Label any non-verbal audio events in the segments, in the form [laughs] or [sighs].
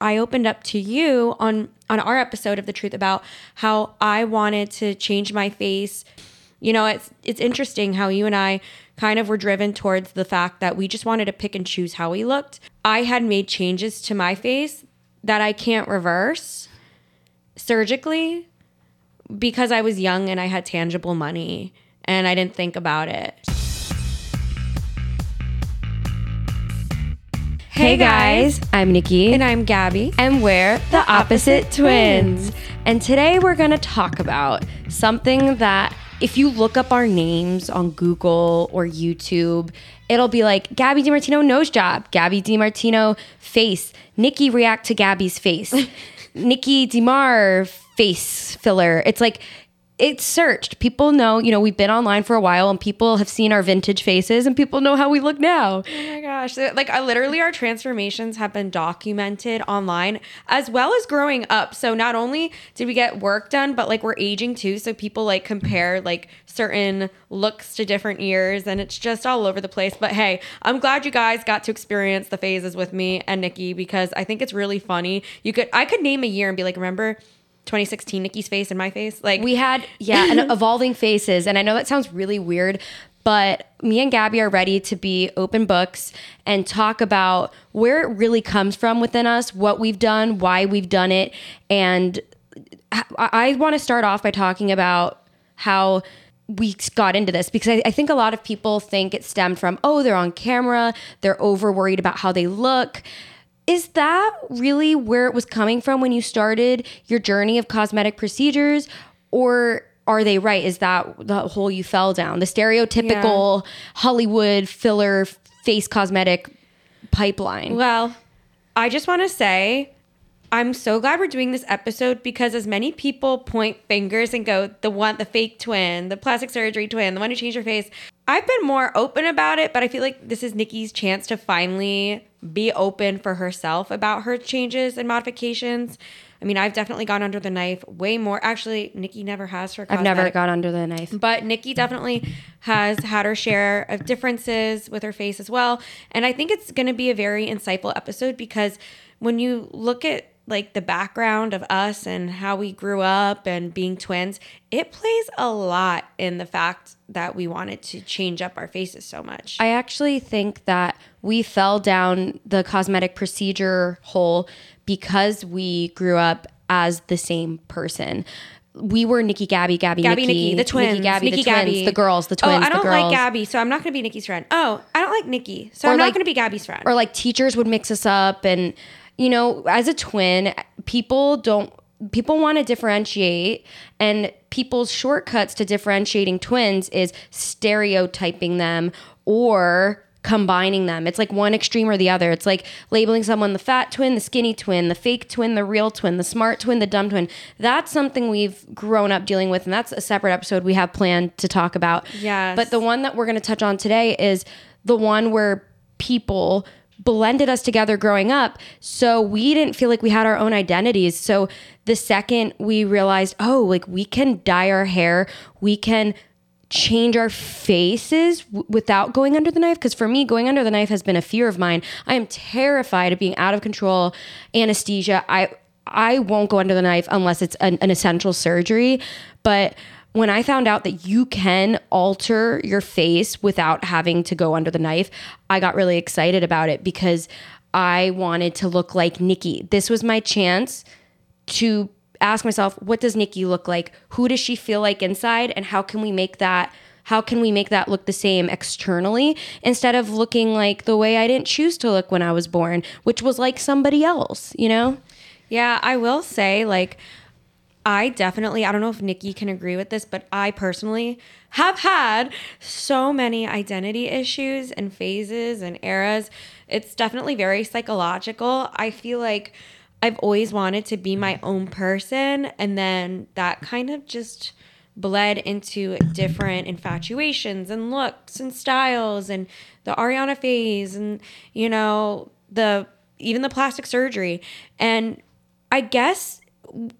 I opened up to you on on our episode of The Truth about how I wanted to change my face. You know, it's it's interesting how you and I kind of were driven towards the fact that we just wanted to pick and choose how we looked. I had made changes to my face that I can't reverse surgically because I was young and I had tangible money and I didn't think about it. Hey guys, I'm Nikki. And I'm Gabby. And we're the, the opposite, twins. twins. And today we're going to talk about something that if you look up our names on Google or YouTube, it'll be like Gabby DeMartino nose job, Gabby DeMartino face, Nikki react to Gabby's face, [laughs] Nikki Demar face filler. It's like it's searched. People know, you know, we've been online for a while and people have seen our vintage faces and people know how we look now. Oh my gosh. Like I, literally our transformations have been documented online as well as growing up. So not only did we get work done, but like we're aging too. So people like compare like certain looks to different years and it's just all over the place. But hey, I'm glad you guys got to experience the phases with me and Nikki because I think it's really funny. You could I could name a year and be like, remember 2016 Nikki's face and my face. Like we had, yeah, an [laughs] evolving faces. And I know that sounds really weird, but me and Gabby are ready to be open books and talk about where it really comes from within us, what we've done, why we've done it. And I, want to start off by talking about how we got into this because I, I, think a lot of people think it stemmed from, oh, they're on camera, they're over worried about how they look. Is that really where it was coming from when you started your journey of cosmetic procedures? Or are they right? Is that the hole you fell down? The stereotypical yeah. Hollywood filler face cosmetic pipeline? Well, I just want to say I'm so glad we're doing this episode because as many people point fingers and go, the one, the fake twin, the plastic surgery twin, the one who changed her face. I've been more open about it, but I feel like this is Nikki's chance to finally be open for herself about her changes and modifications. I mean, I've definitely gone under the knife way more. Actually, Nikki never has her. Cosmetic, I've never gone under the knife, but Nikki definitely has had her share of differences with her face as well. And I think it's going to be a very insightful episode because when you look at like the background of us and how we grew up and being twins, it plays a lot in the fact that we wanted to change up our faces so much. I actually think that we fell down the cosmetic procedure hole because we grew up as the same person we were Nikki, Gabby, Gabby, Gabby, Nikki, Nikki the twins, Nikki, Gabby, Nikki, the twins, Gabby. the girls, the twins. Oh, I don't like Gabby, so I'm not going to be Nikki's friend. Oh, I don't like Nikki, so or I'm like, not going to be Gabby's friend. Or like teachers would mix us up, and you know, as a twin, people don't people want to differentiate and people's shortcuts to differentiating twins is stereotyping them or combining them. It's like one extreme or the other. It's like labeling someone the fat twin, the skinny twin, the fake twin, the real twin, the smart twin, the dumb twin. That's something we've grown up dealing with, and that's a separate episode we have planned to talk about. Yeah. But the one that we're going to touch on today is the one where people blended us together growing up. So we didn't feel like we had our own identities. So the second we realized, oh, like we can dye our hair, we can change our faces w- without going under the knife because for me going under the knife has been a fear of mine i am terrified of being out of control anesthesia i i won't go under the knife unless it's an, an essential surgery but when I found out that you can alter your face without having to go under the knife, I got really excited about it because I wanted to look like Nikki. This was my chance to ask myself, what does Nikki look like? Who does she feel like inside? And how can we make that? How can we make that look the same externally instead of looking like the way I didn't choose to look when I was born, which was like somebody else, you know? Yeah, I will say, like, I definitely, I don't know if Nikki can agree with this, but I personally have had so many identity issues and phases and eras. It's definitely very psychological. I feel like I've always wanted to be my own person, and then that kind of just bled into different infatuations and looks and styles and the Ariana phase and you know the even the plastic surgery and I guess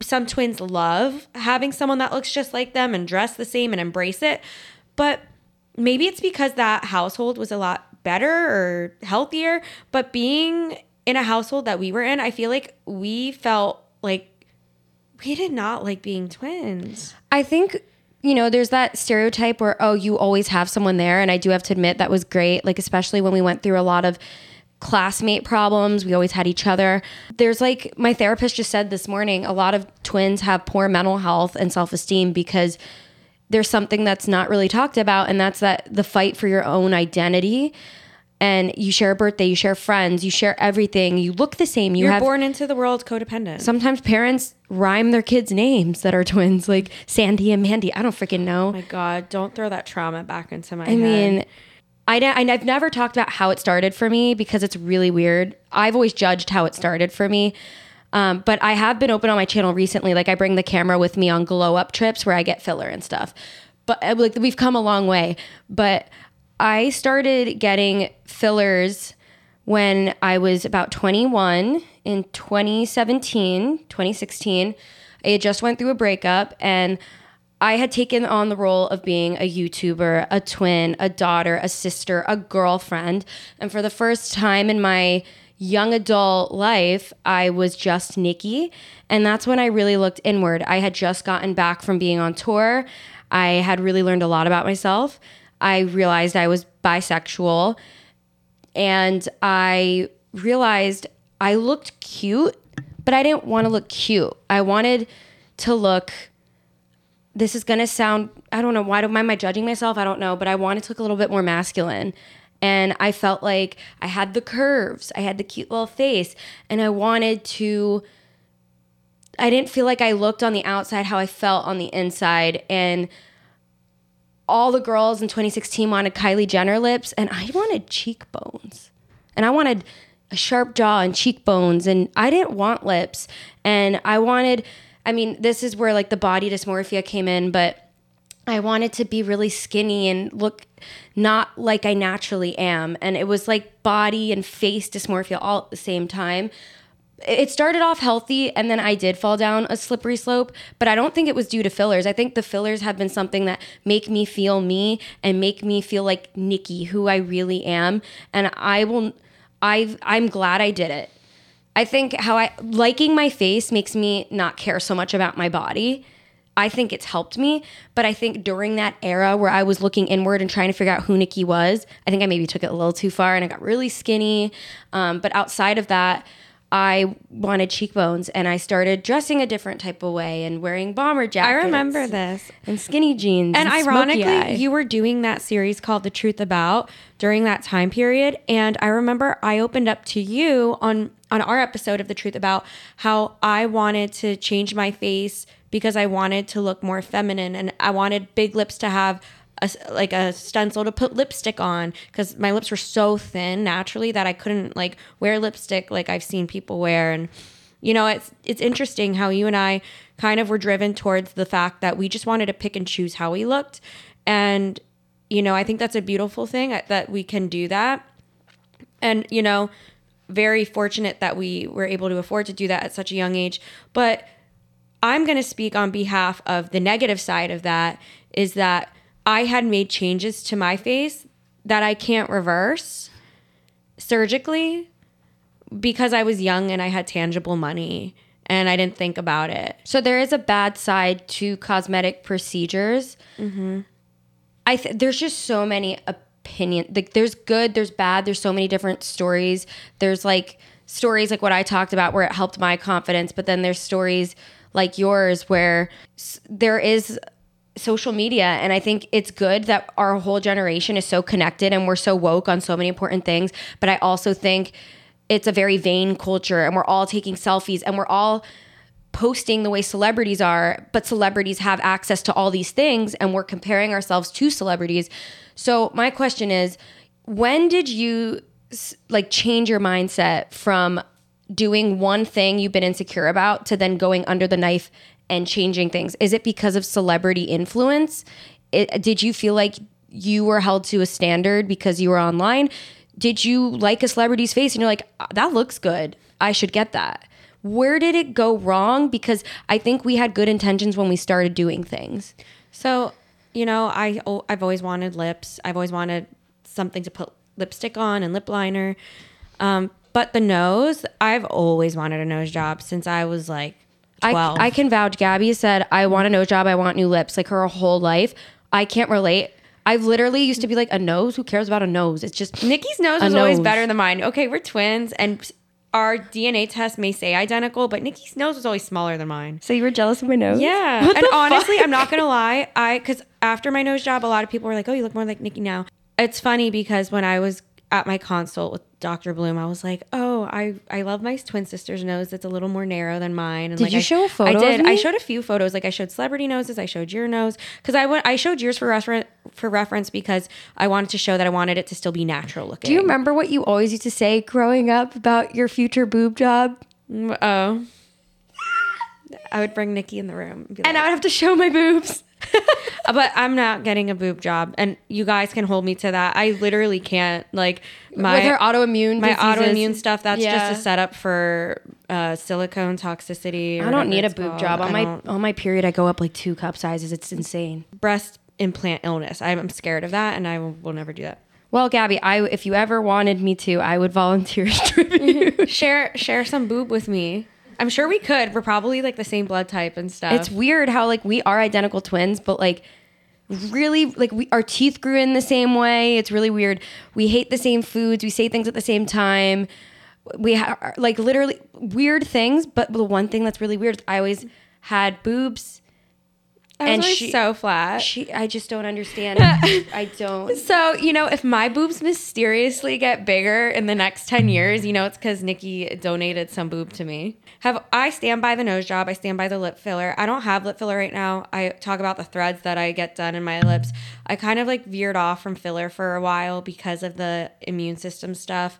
some twins love having someone that looks just like them and dress the same and embrace it. But maybe it's because that household was a lot better or healthier. But being in a household that we were in, I feel like we felt like we did not like being twins. I think you know, there's that stereotype where oh, you always have someone there, and I do have to admit that was great. Like especially when we went through a lot of classmate problems, we always had each other. There's like my therapist just said this morning, a lot of twins have poor mental health and self-esteem because there's something that's not really talked about and that's that the fight for your own identity and you share a birthday, you share friends, you share everything. You look the same. You You're have born into the world codependent. sometimes parents rhyme their kids' names that are twins, like Sandy and Mandy. I don't freaking know. oh my god, don't throw that trauma back into my I head. mean, I, ne- I- I've never talked about how it started for me because it's really weird. I've always judged how it started for me. Um, but I have been open on my channel recently. Like I bring the camera with me on glow up trips where I get filler and stuff. But uh, like we've come a long way. But I started getting fillers when I was about 21 in 2017, 2016. I just went through a breakup and I had taken on the role of being a YouTuber, a twin, a daughter, a sister, a girlfriend. And for the first time in my young adult life, I was just Nikki. And that's when I really looked inward. I had just gotten back from being on tour. I had really learned a lot about myself. I realized I was bisexual and I realized I looked cute, but I didn't want to look cute. I wanted to look this is going to sound I don't know why do why am I judging myself? I don't know, but I wanted to look a little bit more masculine. And I felt like I had the curves, I had the cute little face, and I wanted to I didn't feel like I looked on the outside how I felt on the inside and all the girls in 2016 wanted Kylie Jenner lips and I wanted cheekbones. And I wanted a sharp jaw and cheekbones and I didn't want lips and I wanted I mean this is where like the body dysmorphia came in but I wanted to be really skinny and look not like I naturally am and it was like body and face dysmorphia all at the same time it started off healthy and then I did fall down a slippery slope, but I don't think it was due to fillers. I think the fillers have been something that make me feel me and make me feel like Nikki, who I really am. And I will I I'm glad I did it. I think how I liking my face makes me not care so much about my body. I think it's helped me, but I think during that era where I was looking inward and trying to figure out who Nikki was, I think I maybe took it a little too far and I got really skinny. Um, but outside of that, I wanted cheekbones and I started dressing a different type of way and wearing bomber jackets. I remember this. And skinny jeans. And smoky ironically, you were doing that series called The Truth About during that time period. And I remember I opened up to you on on our episode of The Truth About how I wanted to change my face because I wanted to look more feminine. And I wanted big lips to have a, like a stencil to put lipstick on because my lips were so thin naturally that I couldn't like wear lipstick like I've seen people wear. And you know it's it's interesting how you and I kind of were driven towards the fact that we just wanted to pick and choose how we looked. And you know I think that's a beautiful thing uh, that we can do that. And you know very fortunate that we were able to afford to do that at such a young age but I'm going to speak on behalf of the negative side of that is that I had made changes to my face that I can't reverse surgically because I was young and I had tangible money and I didn't think about it. So there is a bad side to cosmetic procedures. Mm-hmm. I th- there's just so many uh, opinion. Like there's good, there's bad. There's so many different stories. There's like stories like what I talked about where it helped my confidence, but then there's stories like yours where there is social media and i think it's good that our whole generation is so connected and we're so woke on so many important things but i also think it's a very vain culture and we're all taking selfies and we're all posting the way celebrities are but celebrities have access to all these things and we're comparing ourselves to celebrities so my question is when did you like change your mindset from doing one thing you've been insecure about to then going under the knife and changing things? Is it because of celebrity influence? It, did you feel like you were held to a standard because you were online? Did you like a celebrity's face and you're like, "Ah, that looks good. I should get that. Where did it go wrong? Because I think we had good intentions when we started doing things. So, you know, I oh, I've always wanted lips. I've always wanted something to put lipstick on and lip liner. Um, But the nose, I've always wanted a nose job since I was like I, 12. I can vouch. Gabby said, I want a nose job. I want new lips. Like her whole life. I can't relate. I've literally used to be like, a nose? Who cares about a nose? It's just Nikki's nose was always better than mine. Okay, we're twins and our DNA test may say identical, but Nikki's nose was always smaller than mine. So you were jealous of my nose? Yeah. What and honestly, fuck? I'm not gonna lie. I because after my nose job, a lot of people were like, "Oh, you look more like Nikki now." It's funny because when I was at my consult with Dr. Bloom, I was like, "Oh, I I love my twin sister's nose. It's a little more narrow than mine." And Did like, you I- show a photo I did. I showed a few photos. Like I showed celebrity noses. I showed your nose because I went. I showed yours for reference for reference because I wanted to show that I wanted it to still be natural looking. Do you remember what you always used to say growing up about your future boob job? Mm, oh. [laughs] I would bring Nikki in the room. And, be And I would have to show my boobs. But I'm not getting a boob job, and you guys can hold me to that. I literally can't. Like my With her autoimmune my diseases. autoimmune stuff. That's Yeah. just a setup for uh, silicone toxicity. or I don't need a boob called. job. On I my don't- on my period, I go up like two cup sizes. It's insane. breast implant illness. I'm scared of that, and I will, will never do that. Well, Gabby, I if you ever wanted me to, I would volunteer [laughs] share share some boob with me. I'm sure we could. We're probably like the same blood type and stuff. it's weird how like we are identical twins, but like really like we our teeth grew in the same way. It's really weird. We hate the same foods. We say things at the same time. We ha- like literally weird things. But the one thing that's really weird, I always had boobs. I was and always she- so flat. She, I just don't understand. [laughs] I don't. So, you know, if my boobs mysteriously get bigger in the next 10 years, you know, it's because Nikki donated some boob to me. Have I stand by the nose job, I stand by the lip filler. I don't have lip filler right now. I talk about the threads that I get done in my lips. I kind of like veered off from filler for a while because of the immune system stuff.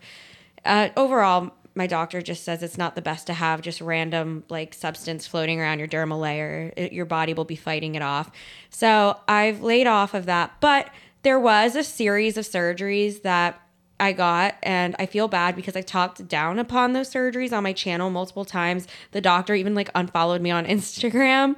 Uh, overall, my doctor just says it's not the best to have just random like substance floating around your dermal layer. It- your body will be fighting it off. So I've laid off of that, but there was a series of surgeries that I got, and I feel bad because I talked down upon those surgeries on my channel multiple times. The doctor even like unfollowed me on [laughs] Instagram.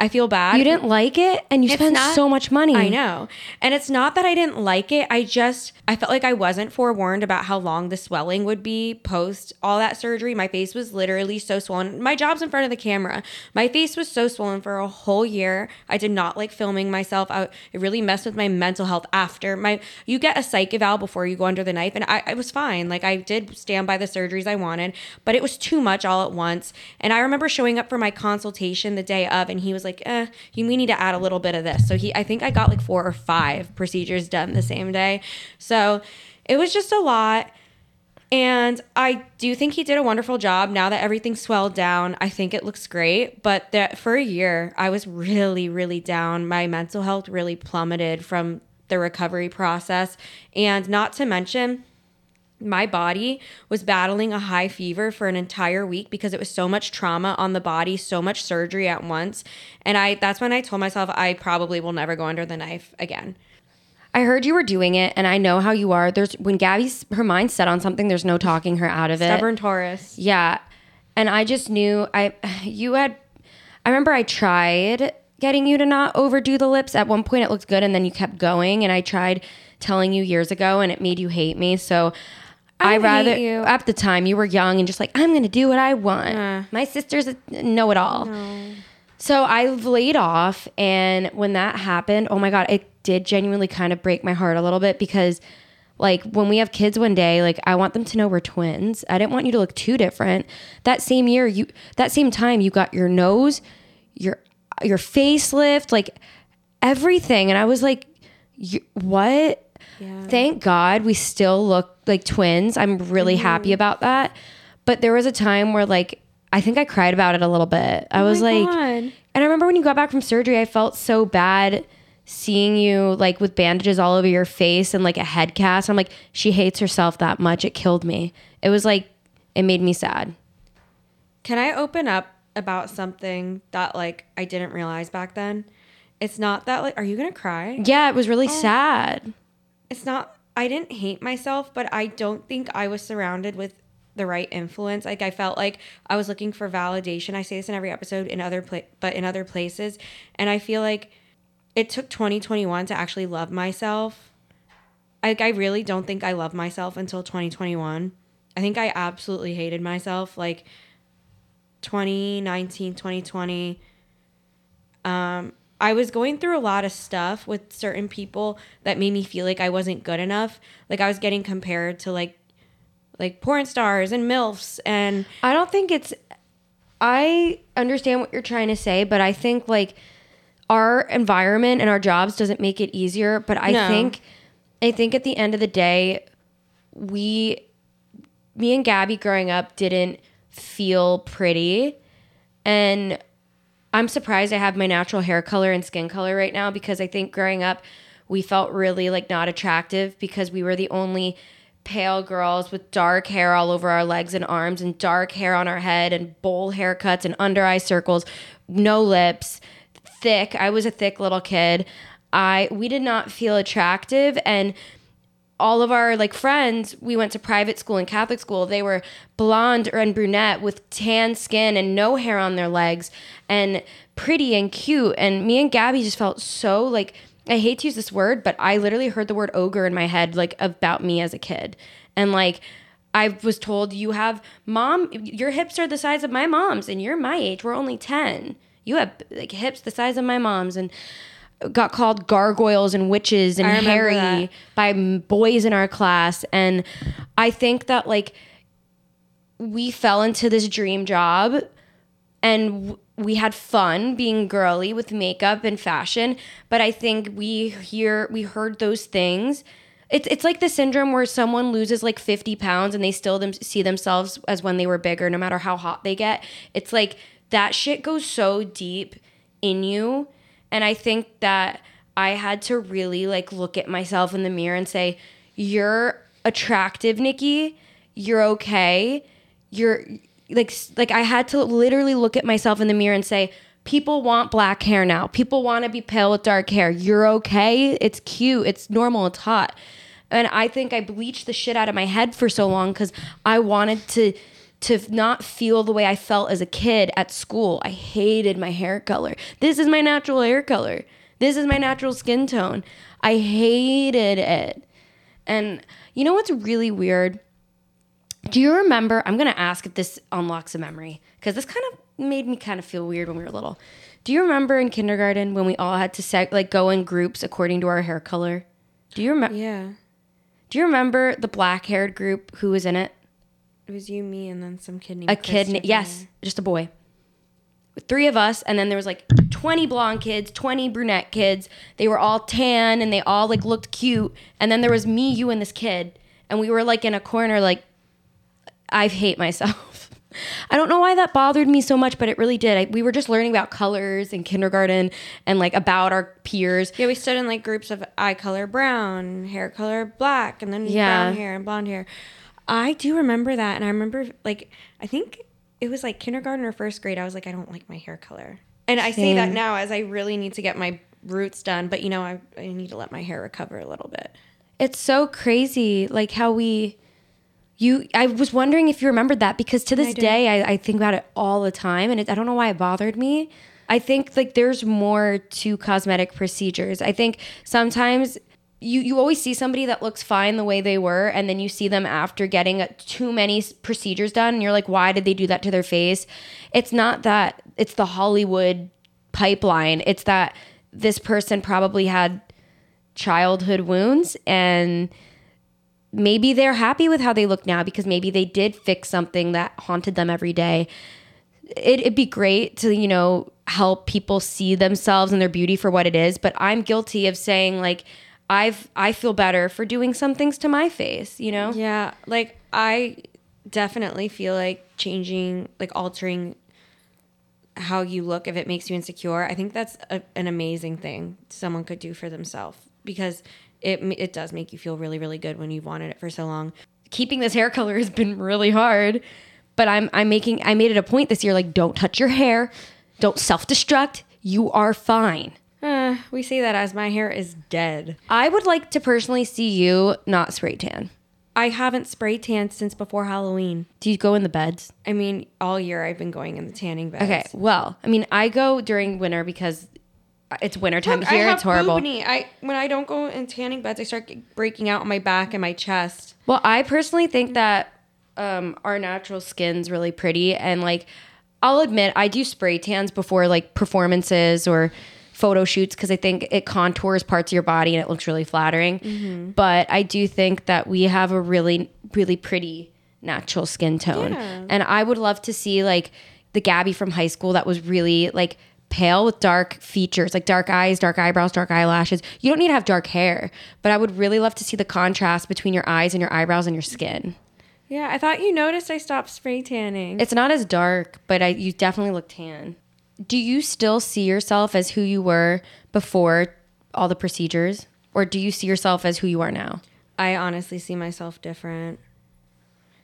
I feel bad. You didn't like it, and you It's spent not- so much money. I know. And it's not that I didn't like it. I just I felt like I wasn't forewarned about how long the swelling would be post all that surgery. My face was literally so swollen. My job's in front of the camera. My face was so swollen for a whole year. I did not like filming myself. I, it really messed with my mental health after my you get a psych eval before you go under the knife and I, I was fine. Like I did stand by the surgeries I wanted, but it was too much all at once. And I remember showing up for my consultation the day of and he was like, eh, you we need to add a little bit of this. So he I think I got like four or five procedures done the same day. So it was just a lot. And I do think he did a wonderful job. Now that everything's swelled down, I think it looks great. But that for a year, I was really, really down. My mental health really plummeted from the recovery process. And not to mention, my body was battling a high fever for an entire week because it was so much trauma on the body, so much surgery at once. And I that's when I told myself I probably will never go under the knife again. I heard you were doing it, and I know how you are. There's when Gabby's her mind's set on something, there's no talking her out of it. Stubborn Taurus. Yeah. And I just knew I [sighs] you had I remember I tried getting you to not overdo the lips. At one point it looked good and then you kept going and I tried telling you years ago and it made you hate me. So I, didn't rather you. at the time you were young and just like I'm going to do what I want. My sister's know it all. So I've laid off, and when that happened, oh my god, it did genuinely kind of break my heart a little bit because, like, when we have kids one day, like I want them to know we're twins. I didn't want you to look too different. That same year, you that same time, you got your nose, your your facelift, like everything, and I was like, you, Thank God we still look like twins. I'm really mm-hmm. happy about that. But there was a time where like I think I cried about it a little bit. I oh was like God. and I remember when you got back from surgery, I felt so bad seeing you like with bandages all over your face and like a head cast. I'm like, she hates herself that much. It killed me. It was like it made me sad. Can I open up about something that like I didn't realize back then? It's not that like are you going to cry? Yeah, it was really oh. sad. It's not I didn't hate myself, but I don't think I was surrounded with the right influence. Like I felt like I was looking for validation. I say this in every episode in other pla- but in other places, and I feel like it took 2021 to actually love myself. Like I really don't think I love myself until 2021. I think I absolutely hated myself. Like 2019, 2020. Um, I was going through a lot of stuff with certain people that made me feel like I wasn't good enough. Like I was getting compared to like like porn stars and MILFs and I don't think it's. I understand what you're trying to say, but I think like our environment and our jobs doesn't make it easier. But I No. think, I think at the end of the day, we, me and Gabby growing up didn't feel pretty, and I'm surprised I have my natural hair color and skin color right now because I think growing up we felt really like not attractive because we were the only pale girls with dark hair all over our legs and arms and dark hair on our head and bowl haircuts and under eye circles, no lips, thick. I was a thick little kid. I we did not feel attractive and all of our like friends we went to private school and catholic school. They were blonde and brunette with tan skin and no hair on their legs and pretty and cute. And me and gabby just felt so like i hate to use this word but i literally heard the word ogre in my head like about me as a kid. And like i was told you have mom your hips are the size of my mom's and you're my age. We're only 10 you have like hips the size of my mom's. And got called gargoyles and witches and hairy that. by boys in our class. And i think that like we fell into this dream job and we had fun being girly with makeup and fashion. But i think we hear we heard those things. It's, it's like the syndrome where someone loses like 50 pounds and they still them, see themselves as when they were bigger no matter how hot they get. It's like that shit goes so deep in you and i think that i had to really like look at myself in the mirror and say you're attractive nikki you're okay you're like like I had to literally look at myself in the mirror and say people want black hair now. People want to be pale with dark hair. You're okay. It's cute. It's normal. It's hot. And I think I bleached the shit out of my head for so long cuz I wanted to to not feel the way I felt as a kid at school. I hated my hair color. This is my natural hair color. This is my natural skin tone. I hated it. And you know what's really weird? Do you remember? I'm going to ask if this unlocks a memory because this kind of made me kind of feel weird when we were little. Do you remember in kindergarten when we all had to seg- like go in groups according to our hair color? Do you remember? yeah. Do you remember the black-haired group who was in it? It was you, me, and then some kid named A kid, na- yes, just a boy. Three of us, and then there was like 20 blonde kids, 20 brunette kids. They were all tan and they all like looked cute. And then there was me, you, and this kid, and we were like in a corner, like I hate myself. [laughs] I don't know why that bothered me so much, but it really did. I, we were just learning about colors in kindergarten and like about our peers. Yeah, we stood in like groups of eye color brown, hair color black, and then Yeah. brown hair and blonde hair. I do remember that, and I remember like I think it was like kindergarten or first grade. I was like, I don't like my hair color, and I say that now as I really need to get my roots done. But you know, I I need to let my hair recover a little bit. It's so crazy, like how we. You, I was wondering if you remembered that because to this I day I, I think about it all the time, and it, I don't know why it bothered me. I think like there's more to cosmetic procedures. I think sometimes you you always see somebody that looks fine the way they were, and then you see them after getting too many procedures done, and you're like, why did they do that to their face? It's not that. It's the Hollywood pipeline. It's that this person probably had childhood wounds and maybe they're happy with how they look now because maybe they did fix something that haunted them every day. It, it'd be great to, you know, help people see themselves and their beauty for what it is. But I'm guilty of saying, like, I've, I feel better for doing some things to my face, you know? Yeah, like I definitely feel like changing, like altering how you look if it makes you insecure. I think that's a, an amazing thing someone could do for themselves because it it does make you feel really really good when you've wanted it for so long. Keeping this hair color has been really hard, but I'm, I'm making, I made it a point this year, like, don't touch your hair, don't self destruct. You are fine. We say that as my hair is dead. I would like to personally see you not spray tan. I haven't spray tanned since before Halloween. Do you go in the beds? I mean, all year I've been going in the tanning beds. Okay, well, I mean, I go during winter because it's wintertime Look, here. It's horrible. I when I don't go in tanning beds, I start breaking out on my back and my chest. Well, I personally think that um, our natural skin's really pretty, and like I'll admit I do spray tans before like performances or photo shoots because I think it contours parts of your body and it looks really flattering. Mm-hmm. But I do think that we have a really really pretty natural skin tone, Yeah. and I would love to see like the Gabby from high school that was really like pale with dark features, like dark eyes, dark eyebrows, dark eyelashes. You don't need to have dark hair, but I would really love to see the contrast between your eyes and your eyebrows and your skin. Yeah, I thought you noticed I stopped spray tanning. It's not as dark, but I you definitely look tan. Do you still see yourself as who you were before all the procedures, or do you see yourself as who you are now? I honestly see myself different.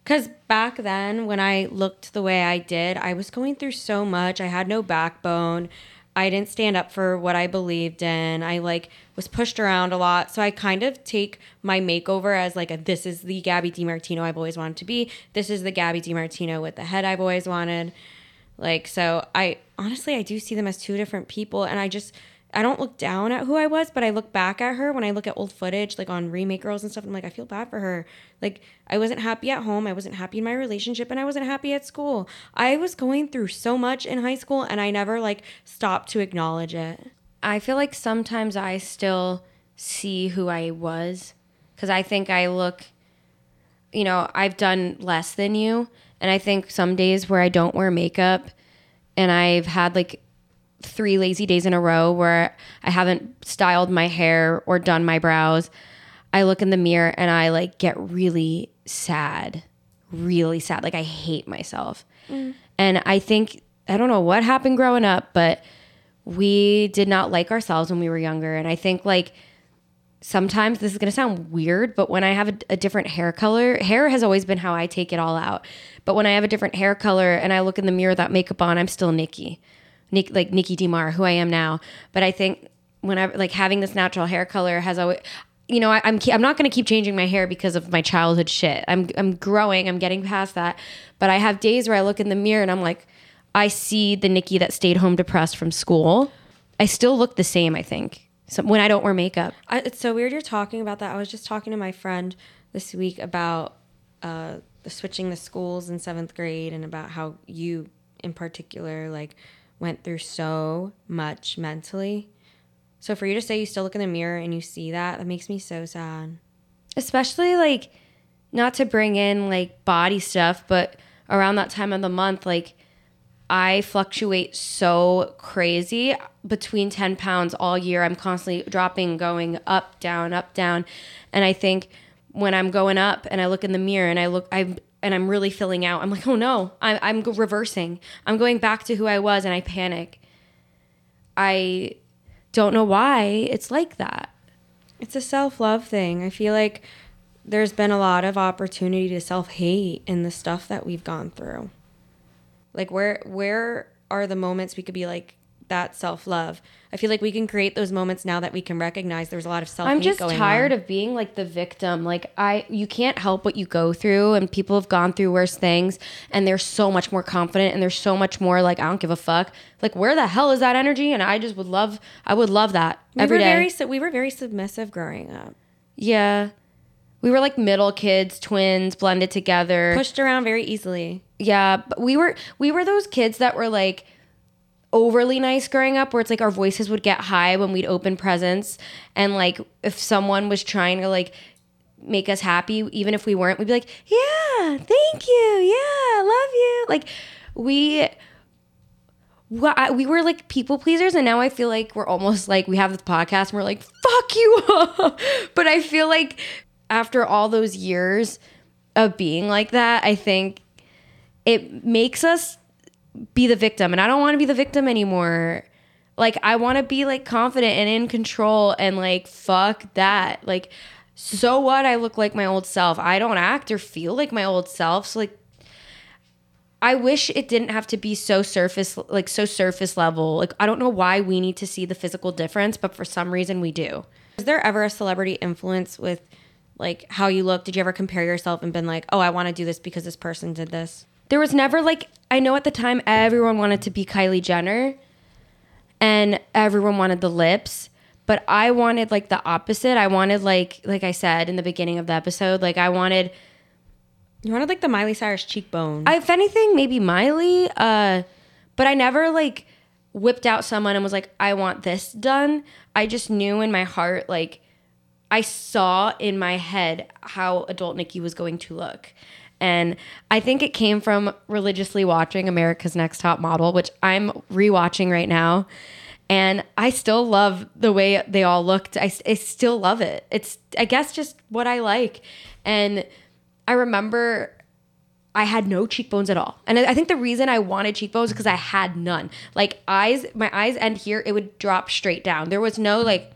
Because back then, when I looked the way I did, I was going through so much. I had no backbone. I didn't stand up for what I believed in. I like was pushed around a lot. So I kind of take my makeover as like a this is the Gabby DeMartino I've always wanted to be. This is the Gabby DeMartino with the head I've always wanted. Like so I honestly I do see them as two different people and I just I don't look down at who I was, but I look back at her when I look at old footage, like on remake girls and stuff. I'm like, I feel bad for her. Like, I wasn't happy at home. I wasn't happy in my relationship, and I wasn't happy at school. I was going through so much in high school, and I never like stopped to acknowledge it. I feel like sometimes I still see who I was because I think I look, you know, I've done less than you. And I think some days where I don't wear makeup and I've had like three lazy days in a row where I haven't styled my hair or done my brows, I look in the mirror and I like get really sad, really sad. Like I hate myself. Mm. And I think, I don't know what happened growing up, but we did not like ourselves when we were younger. And I think like sometimes this is going to sound weird, but when I have a, a different hair color, hair has always been how I take it all out. But when I have a different hair color and I look in the mirror without makeup on, I'm still Nikki, Nick, like Nikki Demar, who I am now. But I think when I like having this natural hair color has always, you know, I, I'm I'm not going to keep changing my hair because of my childhood shit. I'm I'm growing. I'm getting past that. But I have days where I look in the mirror and I'm like, I see the Nikki that stayed home depressed from school. I still look the same. I think so when I don't wear makeup. I, it's so weird you're talking about that. I was just talking to my friend this week about uh, the switching the schools in seventh grade and about how you, in particular, like went through so much mentally. So for you to say you still look in the mirror and you see that, that makes me so sad. especially like not to bring in like body stuff but around that time of the month like i fluctuate so crazy. Between 10 pounds all year i'm constantly dropping going up down up down. And i think when i'm going up and i look in the mirror and i look I'm, and i'm really filling out i'm like oh no i'm, I'm reversing. I'm going back to who i was and i panic. I don't know why it's like that. It's a self love thing. I feel like there's been a lot of opportunity to self hate in the stuff that we've gone through. Like where where are the moments we could be like that self love? I feel like we can create those moments now that we can recognize there's a lot of self. I'm just tired of being like the victim. Like I you can't help what you go through and people have gone through worse things and they're so much more confident and they're so much more like I don't give a fuck. Like where the hell is that energy? And I just would love I would love that we every were day. very we were very submissive growing up, yeah. We were like middle kids, twins blended together. pushed around very easily. Yeah, but we were we were those kids that were like overly nice growing up where it's like our voices would get high when we'd open presents and like if someone was trying to like make us happy even if we weren't we'd be like yeah thank you. Yeah love you. Like we we were like people pleasers and now i feel like we're almost like we have this podcast and we're like fuck you [laughs] but i feel like after all those years of being like that i think it makes us be the victim and i don't want to be the victim anymore. Like i want to be like confident and in control and like fuck that. Like so what? I look like my old self. I don't act or feel like my old self. So like i wish it didn't have to be so surface like so surface level. Like i don't know why we need to see the physical difference but for some reason we do. Is there ever a celebrity influence with like how you look? Did you ever compare yourself and been like, oh, I want to do this because this person did this? There was never like I know at the time everyone wanted to be Kylie Jenner and everyone wanted the lips, but I wanted like the opposite. I wanted like like I said in the beginning of the episode, like I wanted You wanted like the Miley Cyrus cheekbone. I, if anything, maybe Miley. Uh, but I never like whipped out someone and was like, I want this done. I just knew in my heart, like, I saw in my head how adult Nikki was going to look. And I think it came from religiously watching America's Next Top Model, which I'm rewatching right now. And I still love the way they all looked. I, I still love it. It's, I guess, just what I like. And I remember I had no cheekbones at all. And I think the reason I wanted cheekbones because I had none. Like eyes, my eyes end here, it would drop straight down. There was no like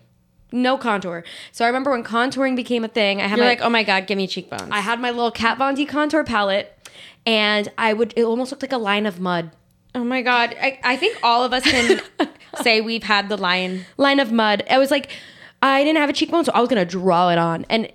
no contour. So I remember when contouring became a thing, I had You're my, like, oh my god, give me cheekbones. I had my little Kat Von D contour palette and I would it almost looked like a line of mud. oh my god, I, I think all of us can [laughs] say we've had the line Line of mud. I was like I didn't have a cheekbone, so I was gonna draw it on. And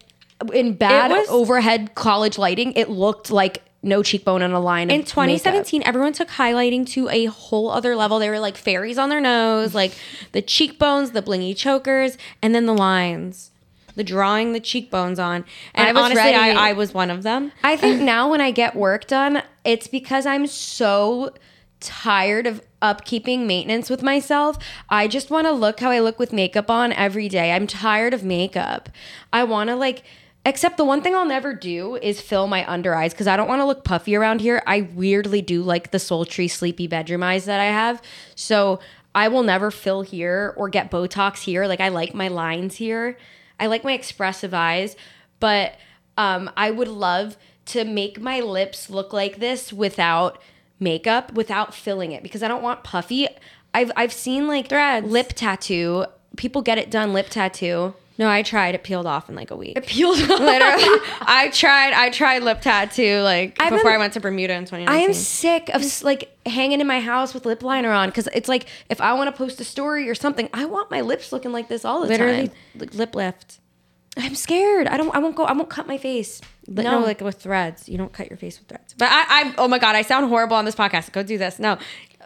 in bad was- overhead college lighting, it looked like no cheekbone and a line In of 2017, everyone took highlighting to a whole other level. They were like fairies on their nose, like the cheekbones, the blingy chokers, and then the lines. The drawing the cheekbones on. And I honestly. I, I was one of them. I think now when I get work done, it's because I'm so tired of upkeeping maintenance with myself. I just want to look how I look with makeup on every day. I'm tired of makeup. I want to like except the one thing I'll never do is fill my under eyes cuz I don't want to look puffy around here. I weirdly do like the sultry sleepy bedroom eyes that I have. So I will never fill here or get Botox here. Like I like my lines here. I like my expressive eyes, but um, I would love to make my lips look like this without makeup, without filling it, because I don't want puffy. I've I've seen like Threads. lip tattoo. People get it done lip tattoo. No, I tried. It peeled off in like a week. It peeled off. Literally, I tried. I tried lip tattoo like I've before been- I went to Bermuda in 2019. I am sick of like hanging in my house with lip liner on because it's like if I want to post a story or something, I want my lips looking like this all the literally time. like, lip lift. I'm scared. I don't. I won't go. I won't cut my face. But no. like with threads. You don't cut your face with threads. But I, I, oh my god, I sound horrible on this podcast. Go do this. No,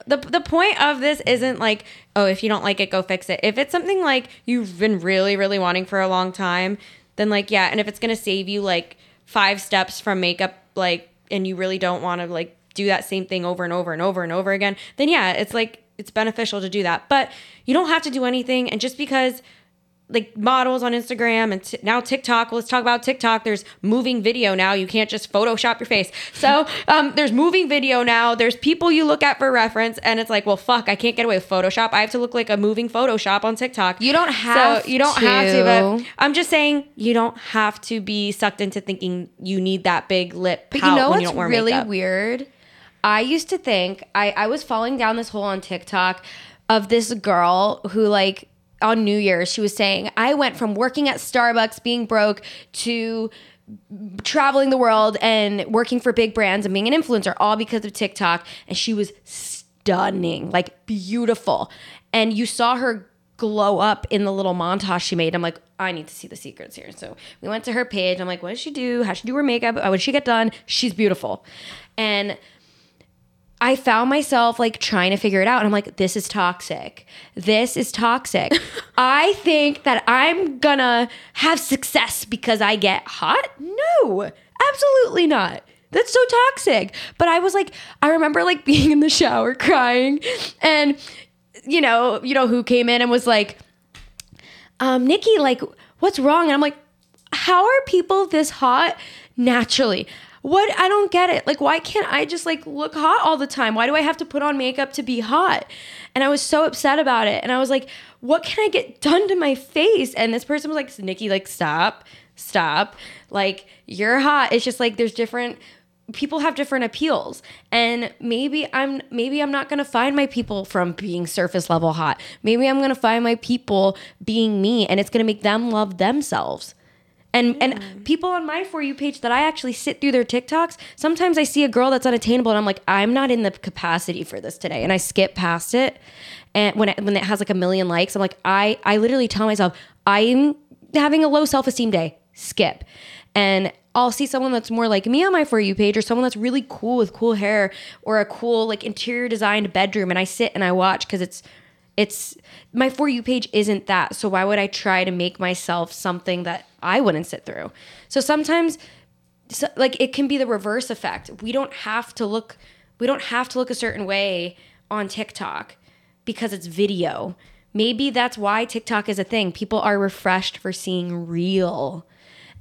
the the point of this isn't like, oh, if you don't like it, go fix it. If it's something like you've been really, really wanting for a long time, then like yeah, and if it's gonna save you like five steps from makeup, like, and you really don't want to like do that same thing over and over and over and over again, then yeah, it's like it's beneficial to do that. But you don't have to do anything, and just because like models on Instagram and t- now TikTok. Let's talk about TikTok. There's moving video now. You can't just Photoshop your face. So [laughs] um, there's moving video now. There's people you look at for reference, and it's like, well, fuck, I can't get away with Photoshop. I have to look like a moving Photoshop on TikTok. You don't have So you don't have to. But. I'm just saying you don't have to be sucked into thinking you need that big lip. But you know what's you really makeup. weird? I used to think I, I was falling down this hole on TikTok of this girl who like on New Year's she was saying I went from working at Starbucks being broke to traveling the world and working for big brands and being an influencer all because of TikTok and she was stunning like beautiful and you saw her glow up in the little montage she made. I'm like, I need to see the secrets here. So we went to her page. I'm like, what does she do? How does she do her makeup? Oh, How would she get done? She's beautiful. And I found myself like trying to figure it out. And I'm like, this is toxic. This is toxic. [laughs] I think that I'm gonna have success because I get hot. No, absolutely not. That's so toxic. But I was like, I remember like [laughs] being in the shower crying and you know, you know who came in and was like, um, Nikki, like, what's wrong? And I'm like, how are people this hot naturally? What I don't get it. Like, why can't I just like look hot all the time? Why do I have to put on makeup to be hot? And I was so upset about it. And I was like, what can I get done to my face? And this person was like, Nikki, like, stop, stop. Like, you're hot. It's just like there's different people have different appeals and maybe i'm maybe i'm not going to find my people from being surface level hot maybe i'm going to find my people being me and it's going to make them love themselves and and people on my for you page that i actually sit through their tiktoks sometimes i see a girl that's unattainable and i'm like i'm not in the capacity for this today. And i skip past it. And when it, when it has like a million likes i'm like i i literally tell myself i'm having a low self-esteem day. Skip. And I'll see someone that's more like me on my For You page or someone that's really cool with cool hair or a cool like interior designed bedroom and I sit and I watch because it's it's my For You page isn't that. So why would I try to make myself something that I wouldn't sit through? So sometimes so, like it can be the reverse effect. We don't have to look we don't have to look a certain way on TikTok because it's video. Maybe that's why TikTok is a thing. People are refreshed for seeing real.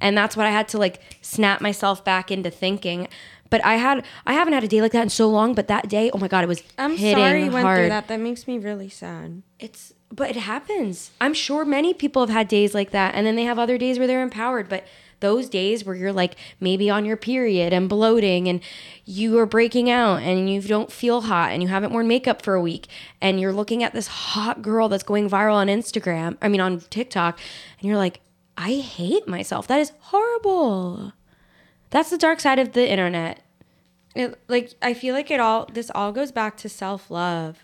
And that's what I had to like snap myself back into thinking. But I had I haven't had a day like that in so long, but that day, oh my god, it was I'm hitting sorry you went hard. through that. That makes me really sad. It's but it happens. I'm sure many people have had days like that and then they have other days where they're empowered, but those days where you're like maybe on your period and bloating and you are breaking out and you don't feel hot and you haven't worn makeup for a week and you're looking at this hot girl that's going viral on Instagram, I mean on TikTok, and you're like, I hate myself. That is horrible. That's the dark side of the internet. It, like I feel like it all this all goes back to self love.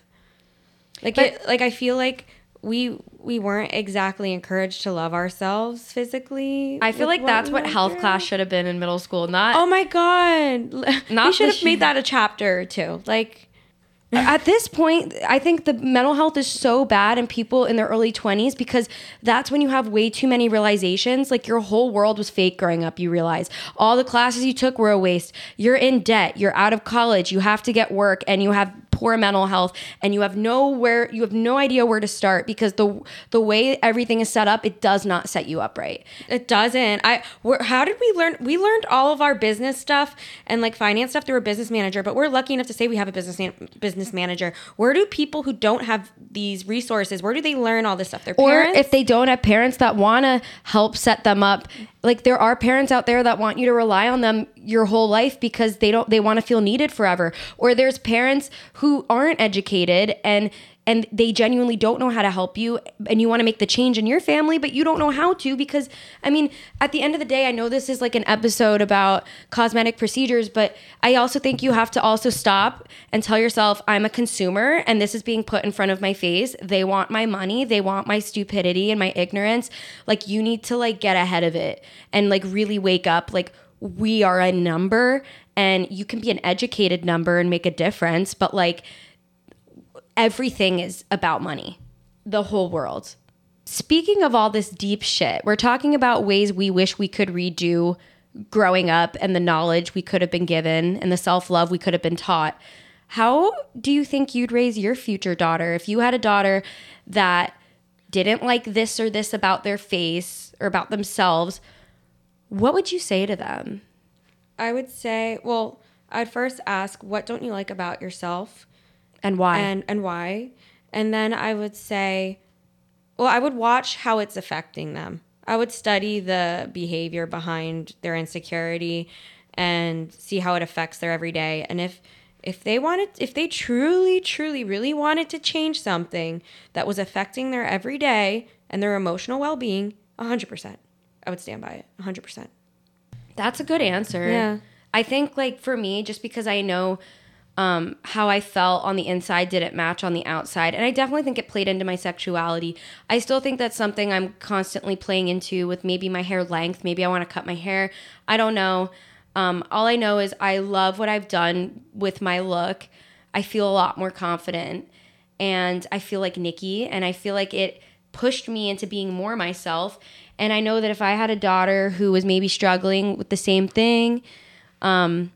Like But- it, like I feel like we we weren't exactly encouraged to love ourselves physically. I feel like that's what health through. class should have been in middle school, not Oh my god! [laughs] Not we should have made that a chapter too. Like [laughs] at this point, I think the mental health is so bad in people in their early 20s because that's when you have way too many realizations. Like your whole world was fake growing up, you realize. All the classes you took were a waste. You're in debt, you're out of college, you have to get work, and you have poor mental health and you have nowhere you have no idea where to start because the the way everything is set up it does not set you up right It doesn't. I. How did we learn? We learned all of our business stuff and like finance stuff through a business manager. But we're lucky enough to say we have a business man, business manager. Where do people who don't have these resources? Where do they learn all this stuff? Their or if they don't have parents that want to help set them up like there are parents out there that want you to rely on them your whole life because they don't they want to feel needed forever or there's parents who aren't educated and and they genuinely don't know how to help you and you want to make the change in your family but you don't know how to because i mean at the end of the day i know this is like an episode about cosmetic procedures but i also think you have to also stop and tell yourself i'm a consumer and this is being put in front of my face. They want my money. They want my stupidity and my ignorance. Like you need to like get ahead of it and like really wake up. Like we are a number and you can be an educated number and make a difference but like everything is about money, the whole world. Speaking of all this deep shit, we're talking about ways we wish we could redo growing up and the knowledge we could have been given and the self love we could have been taught. How do you think you'd raise your future daughter if you had a daughter that didn't like this or this about their face or about themselves? What would you say to them? I would say, well, I'd first ask, what don't you like about yourself? And why? and and why and then i would say well i would watch how it's affecting them i would study the behavior behind their insecurity and see how it affects their everyday and if if they wanted if they truly truly really wanted to change something that was affecting their everyday and their emotional well-being 100% i would stand by it 100% That's a good answer. Yeah. I think like for me, just because I know um, how I felt on the inside didn't match on the outside, and I definitely think it played into my sexuality. I still think that's something I'm constantly playing into with maybe my hair length. Maybe I want to cut my hair. I don't know. Um, all I know is I love what I've done with my look. I feel a lot more confident, and I feel like Nikki, and I feel like it pushed me into being more myself. And I know that if I had a daughter who was maybe struggling with the same thing, um,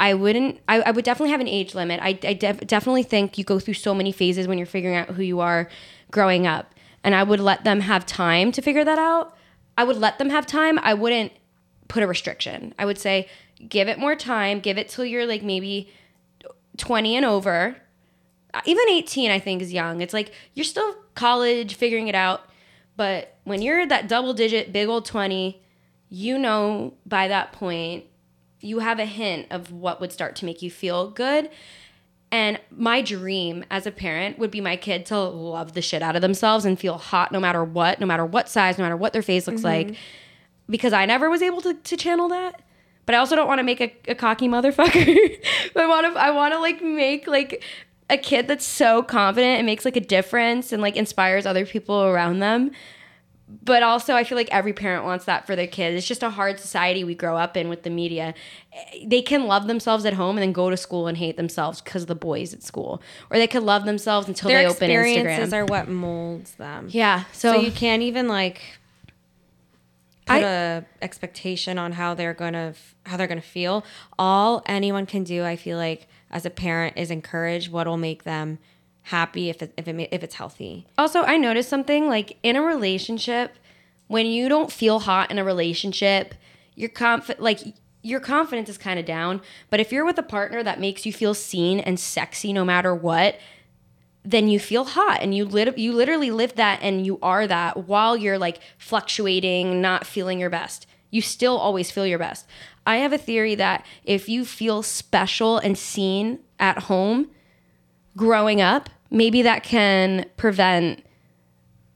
I wouldn't. I, I would definitely have an age limit. I, I def- definitely think you go through so many phases when you're figuring out who you are growing up, and I would let them have time to figure that out. I would let them have time. I wouldn't put a restriction. I would say give it more time. Give it till you're like maybe 20 and over. Even 18, I think, is young. It's like you're still college, figuring it out. But when you're that double digit, big old 20, you know by that point, you have a hint of what would start to make you feel good. And my dream as a parent would be my kid to love the shit out of themselves and feel hot no matter what, no matter what size, no matter what their face looks mm-hmm. like. Because I never was able to, to channel that. But I also don't want to make a, a cocky motherfucker. [laughs] I want to I want to like make like a kid that's so confident and makes like a difference and like inspires other people around them but also I feel like every parent wants that for their kid. It's just a hard society we grow up in with the media. They can love themselves at home and then go to school and hate themselves because the boys at school, or they could love themselves until their they open experiences Instagram. are what molds them yeah, so so, you can't even like put I- a expectation on how they're gonna how they're gonna feel. All anyone can do, I feel like, as a parent, is encourage what will make them happy if it, if it if it's healthy. Also, I noticed something like in a relationship, when you don't feel hot in a relationship, your conf like your confidence is kind of down. But if you're with a partner that makes you feel seen and sexy no matter what, then you feel hot and you lit- you literally live that and you are that while you're like fluctuating, not feeling your best. You still always feel your best. I have a theory that if you feel special and seen at home growing up, maybe that can prevent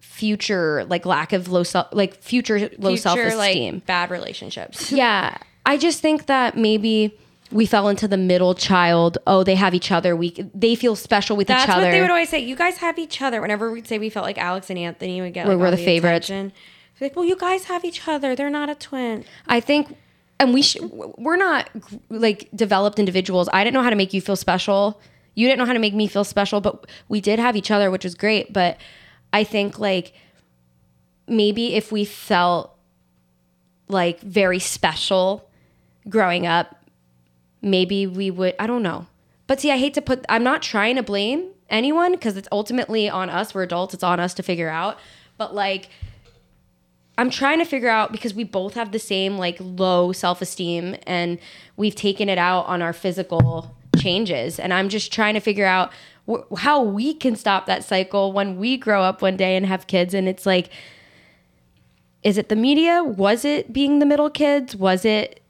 future like lack of low self, like future low self esteem, like bad relationships. [laughs] Yeah. I just think that maybe we fell into the middle child. Oh, they have each other. We they feel special with That's each other. That's what they would always say. You guys have each other. Whenever we'd say we felt like Alex and Anthony would get like, we're all the favorites. Like, well, you guys have each other. They're not a twin. I think, and we sh- we're not like developed individuals. I didn't know how to make you feel special. You didn't know how to make me feel special, but we did have each other, which was great. But I think like maybe if we felt like very special growing up, maybe we would. I don't know. But see, I hate to put. I'm not trying to blame anyone because it's ultimately on us. We're adults. It's on us to figure out. But like. I'm trying to figure out because we both have the same like low self esteem and we've taken it out on our physical changes. And I'm just trying to figure out wh- how we can stop that cycle when we grow up one day and have kids. And it's like, is it the media? Was it being the middle kids? Was it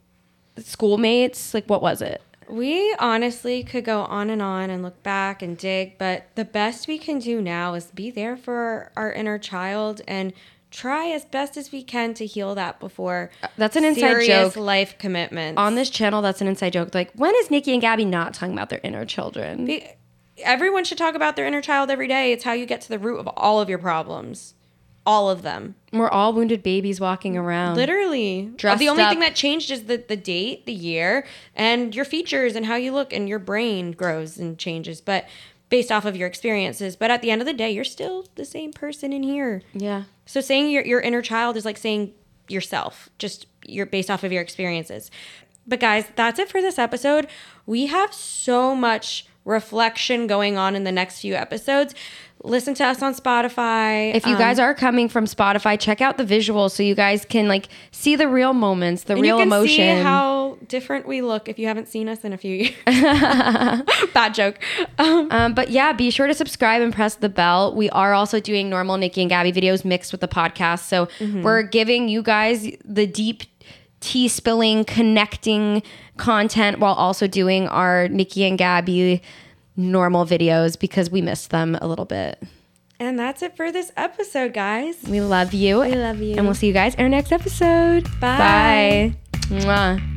schoolmates? Like, what was it? We honestly could go on and on and look back and dig, but the best we can do now is be there for our inner child and try as best as we can to heal that before uh, That's an inside joke. life commitment On this channel, that's an inside joke. Like, when is Nikki and Gabby not talking about their inner children? Be- everyone should talk about their inner child every day. It's how you get to the root of all of your problems. All of them. We're all wounded babies walking around. Literally. Dressed the only up. thing that changed is the, the date, the year, and your features and how you look and your brain grows and changes, but based off of your experiences. But at the end of the day, you're still the same person in here. Yeah. So saying your, your inner child is like saying yourself, just you're based off of your experiences. But guys, that's it for this episode. We have so much reflection going on in the next few episodes. Listen to us on Spotify. If you Um, guys are coming from Spotify, check out the visuals so you guys can like see the real moments, the and real you can emotion. see how different we look if you haven't seen us in a few years. [laughs] Bad joke. Um, um, but yeah, be sure to subscribe and press the bell. We are also doing normal Nikki and Gabby videos mixed with the podcast. So Mm-hmm. we're giving you guys the deep tea spilling, connecting content while also doing our Nikki and Gabby normal videos because we missed them a little bit. and that's it for this episode, guys. We love you. We love you. And we'll see you guys in our next episode. Bye. Bye. Mwah.